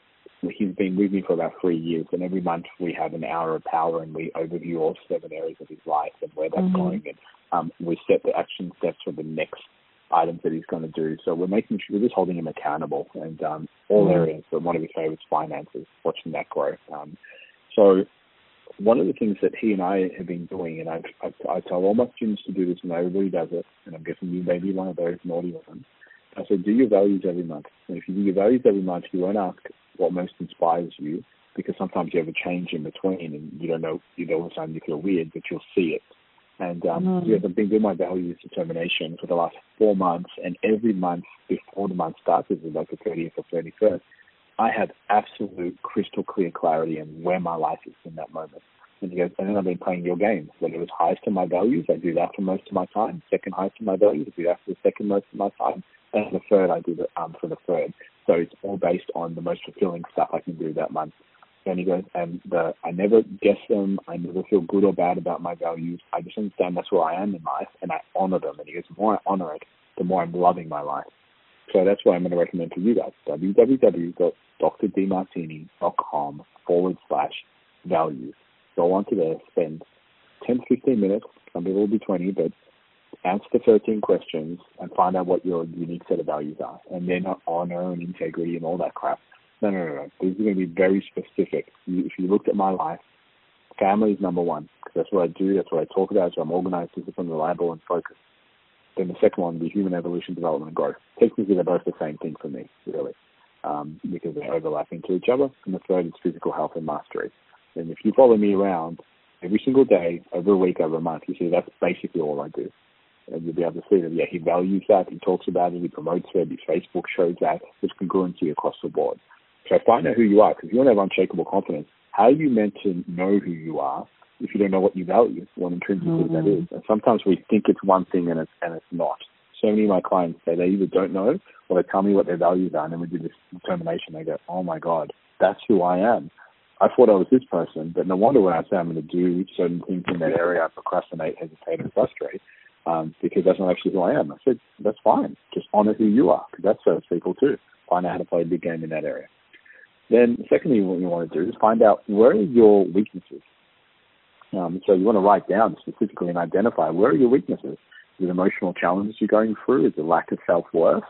he's been with me for about three years. And every month we have an hour of power, and we overview all seven areas of his life and where that's mm-hmm. going, and um, we set the action steps for the next items that he's going to do. So we're making sure we're just holding him accountable, and um, all mm-hmm. areas. But one of his favorites, finances, watching that grow. Um, so one of the things that he and I have been doing, and I, I, I tell all my students to do this, and everybody does it, and I'm guessing you may be one of those naughty ones, I said, do your values every month. And if you do your values every month, you won't ask what most inspires you because sometimes you have a change in between and you don't know, you know, all of a sudden you feel weird, but you'll see it. And um, mm. yes, I've been doing my values determination for the last four months, and every month before the month starts, is like the 30th or 31st, I have absolute crystal clear clarity in where my life is in that moment. And he goes, and then I've been playing your game. When it was highest in my values, I do that for most of my time. Second highest in my values, I do that for the second most of my time. And the third, I do it um, for the third. So it's all based on the most fulfilling stuff I can do that month. And he goes, and the, I never guess them. I never feel good or bad about my values. I just understand that's where I am in life, and I honor them. And he goes, the more I honor it, the more I'm loving my life. So that's what I'm going to recommend to you guys. www.drdemartini.com forward slash values. Go onto there, spend 10 to 15 minutes. Some people will be 20, but answer the 13 questions and find out what your unique set of values are. And then honor and integrity and all that crap. No, no, no, no. These are going to be very specific. If you looked at my life, family is number one because that's what I do. That's what I talk about. So I'm organized, disciplined, reliable, and focused. Then the second one would be human evolution, development, and growth. Technically, they're both the same thing for me, really, um, because they overlap into each other. And the third is physical health and mastery. And if you follow me around every single day, over a week, over a month, you see that's basically all I do. And you'll be able to see that, yeah, he values that, he talks about it, he promotes it, his Facebook shows that. There's congruency across the board. So find out who you are, because if you want to have unshakable confidence, how are you meant to know who you are if you don't know what you value, what intrinsically mm-hmm. that is? And sometimes we think it's one thing and it's, and it's not. So many of my clients say they either don't know or they tell me what their values are, and then we do this determination. They go, oh my God, that's who I am. I thought I was this person, but no wonder when I say I'm going to do certain things in that area, I procrastinate, hesitate, and frustrate um, because that's not actually who I am. I said, that's fine. Just honor who you are because that serves people too. Find out how to play a big game in that area. Then, secondly, what you want to do is find out where are your weaknesses. Um, so you want to write down specifically and identify where are your weaknesses. Is it emotional challenges you're going through? Is it lack of self-worth?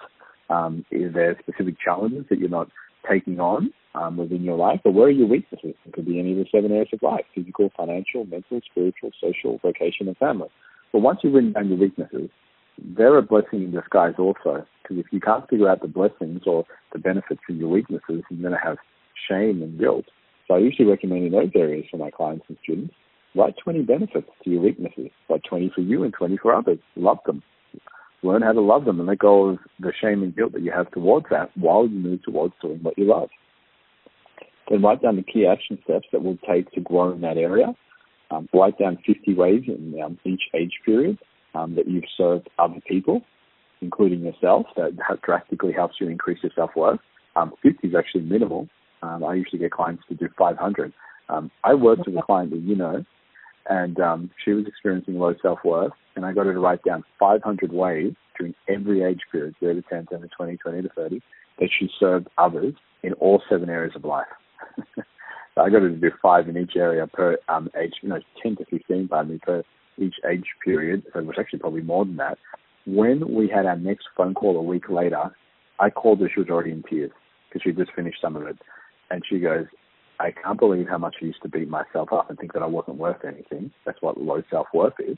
Um, is there specific challenges that you're not taking on um, within your life? Or where are your weaknesses? It could be any of the seven areas of life, physical, financial, mental, spiritual, social, vocation, and family. But once you've written down your weaknesses, they're a blessing in disguise also. Because if you can't figure out the blessings or the benefits of your weaknesses, you're going to have shame and guilt. So I usually recommend in those areas for my clients and students, write 20 benefits to your weaknesses, write 20 for you and 20 for others. Love them. Learn how to love them and let go of the shame and guilt that you have towards that while you move towards doing what you love. Then write down the key action steps that will take to grow in that area. Um, write down 50 ways in um, each age period um, that you've served other people, including yourself, that drastically helps you increase your self-worth. Um, 50 is actually minimal. Um, I usually get clients to do 500. Um, I worked with a client that you know, and she was experiencing low self worth, and I got her to write down 500 ways during every age period 0 to 10, 10 to 20, 20 to 30 that she served others in all seven areas of life. so I got to do five in each area per um, age, you know, 10 to 15 by me per each age period, so it was actually probably more than that. When we had our next phone call a week later, I called her, she was already in tears because she just finished some of it. And she goes, I can't believe how much I used to beat myself up and think that I wasn't worth anything. That's what low self worth is.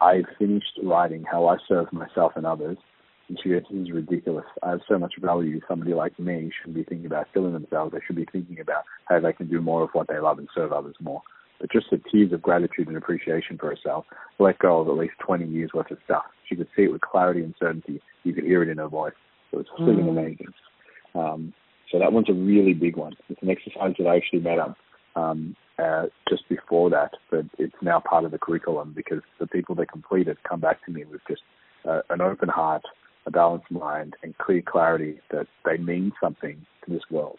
I finished writing how I serve myself and others. Goes, This is ridiculous. I have so much value. Somebody like me should be thinking about killing themselves. They should be thinking about how they can do more of what they love and serve others more. But just the tears of gratitude and appreciation for herself let go of at least 20 years worth of stuff. She could see it with clarity and certainty. You could hear it in her voice. It was freaking mm. amazing. Um, so that one's a really big one. It's an exercise that I actually made up um, uh, just before that, but it's now part of the curriculum because the people that complete it come back to me with just uh, an open heart, a balanced mind, and clear clarity that they mean something to this world,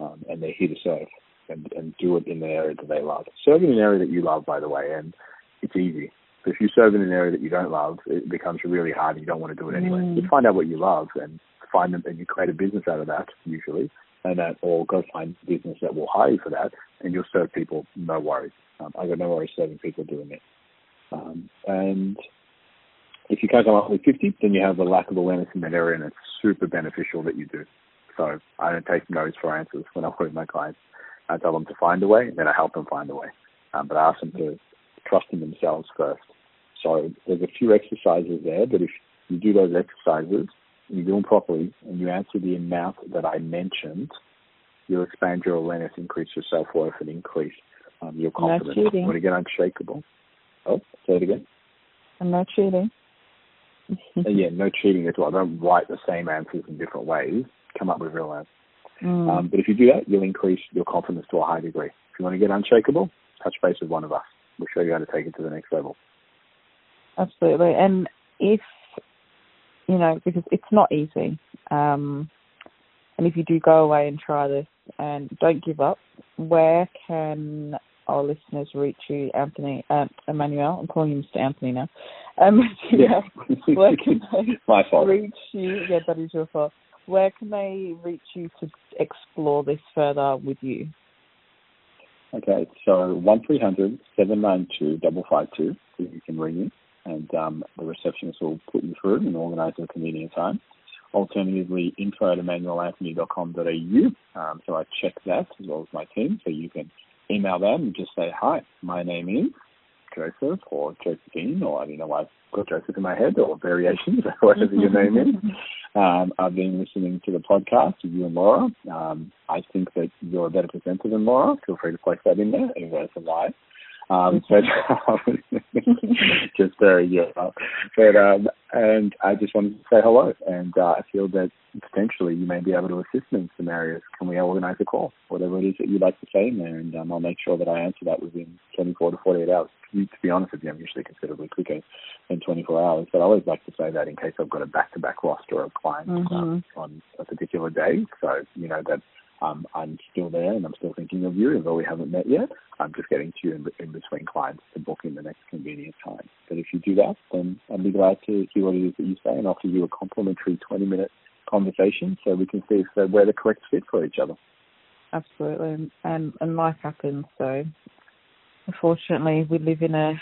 um, and they're here to serve and, and do it in the area that they love. Serve in an area that you love, by the way, and it's easy. But if you serve in an area that you don't love, it becomes really hard and you don't want to do it anyway. Mm. You find out what you love and find them and you create a business out of that usually, and that or go find a business that will hire you for that, and you'll serve people no worries. Um, I got no worries serving people doing it. Um, and if you can't come up with 50, then you have a lack of awareness in that area, and it's super beneficial that you do. So I don't take no's for answers when I work with my clients. I tell them to find a way, and then I help them find a way. Um, but I ask them to trust in themselves first. So there's a few exercises there, but if you do those exercises, you do them properly, and you answer the amount that I mentioned, you'll expand your awareness, increase your self worth, and increase um, your confidence. No cheating. When you get unshakable. Oh, say it again. I'm not cheating. Uh, yeah, no cheating as well. Don't write the same answers in different ways. Come up with real answers. Mm. Um, but if you do that, you'll increase your confidence to a high degree. If you want to get unshakable, touch base with one of us. We'll show you how to take it to the next level. Absolutely. And if, you know, because it's not easy, um, and if you do go away and try this and don't give up, where can our listeners reach you, Anthony, uh, Emmanuel? I'm calling you Mr. Anthony now. Um, Yeah. where can they My fault. reach you? Yeah, that is your fault. Where can they reach you to explore this further with you? Okay, so one 792 552 you can ring in, and um, the receptionist will put you through and organise a convenient time. Alternatively, info at emmanuelanthony.com.au. Um, so I check that as well as my team, so you can email them and just say, hi, my name is Joseph or Josephine, or I don't know why I've got Joseph in my head, or variations, whatever your name is. Um, I've been listening to the podcast with you and Laura. Um, I think that you're a better presenter than Laura. Feel free to place that in there, even though it's a lie. Um, but um, just very yeah. But um, and I just wanted to say hello, and uh, I feel that potentially you may be able to assist me in some areas. Can we organise a call, whatever it is that you'd like to say in there, and um, I'll make sure that I answer that within 24 to 48 hours. To be honest with you, I'm usually considerably quicker than 24 hours, but I always like to say that in case I've got a back-to-back roster of clients um, on a particular day, so you know that um, I'm still there and I'm still thinking of you, although we haven't met yet. I'm just getting to you in, in between clients to book in the next convenient time. But if you do that, then I'd be glad to hear what it is that you say and offer you a complimentary 20 minute conversation so we can see if we're the correct fit for each other. Absolutely, and and life happens. So, unfortunately, we live in a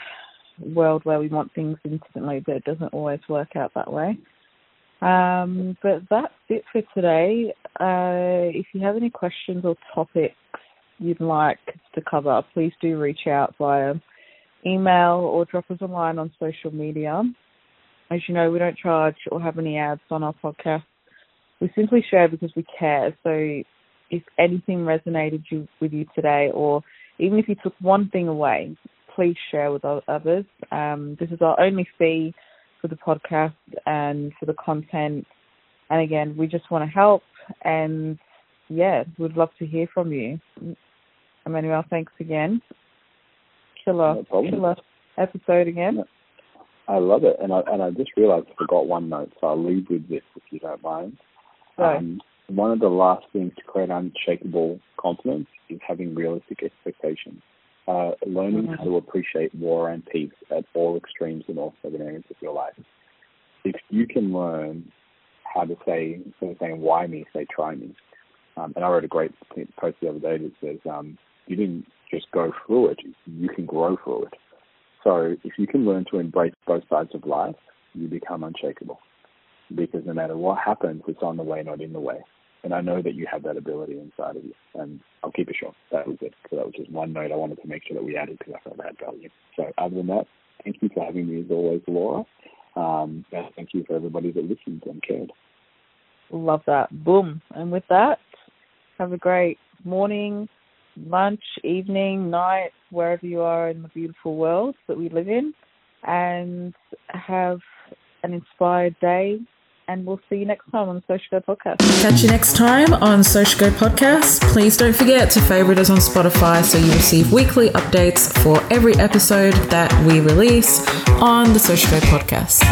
world where we want things instantly, but it doesn't always work out that way. Um, but that's it for today. Uh, if you have any questions or topics you'd like to cover, please do reach out via email or drop us a line on social media. As you know, we don't charge or have any ads on our podcast. We simply share because we care. So if anything resonated you, with you today, or even if you took one thing away, please share with others. Um, this is our only fee for the podcast and for the content. And again, we just want to help and yeah, we'd love to hear from you. Emmanuel, thanks again. Killer, No killer episode again. I love it, and I and I just realised I forgot one note, so I'll leave with this if you don't mind. Right. Um, one of the last things to create unshakable confidence is having realistic expectations. Uh, learning how to appreciate war and peace at all extremes in all seven areas of your life. If you can learn how to say, instead of saying why me, say try me. Um, and I wrote a great post the other day that says, um, you didn't just go through it, you can grow through it. So if you can learn to embrace both sides of life, you become unshakable. Because no matter what happens, it's on the way, not in the way. And I know that you have that ability inside of you. And I'll keep it short. That was it. So that was just one note I wanted to make sure that we added because I felt that value. So other than that, thank you for having me as always, Laura. Um, and thank you for everybody that listened and cared. Love that. Boom. And with that, have a great morning, lunch, evening, night, wherever you are in the beautiful world that we live in. And have an inspired day. And we'll see you next time on Social Go Podcast. Catch you next time on Social Go Podcast. Please don't forget to favorite us on Spotify so you receive weekly updates for every episode that we release on the Social Go Podcast.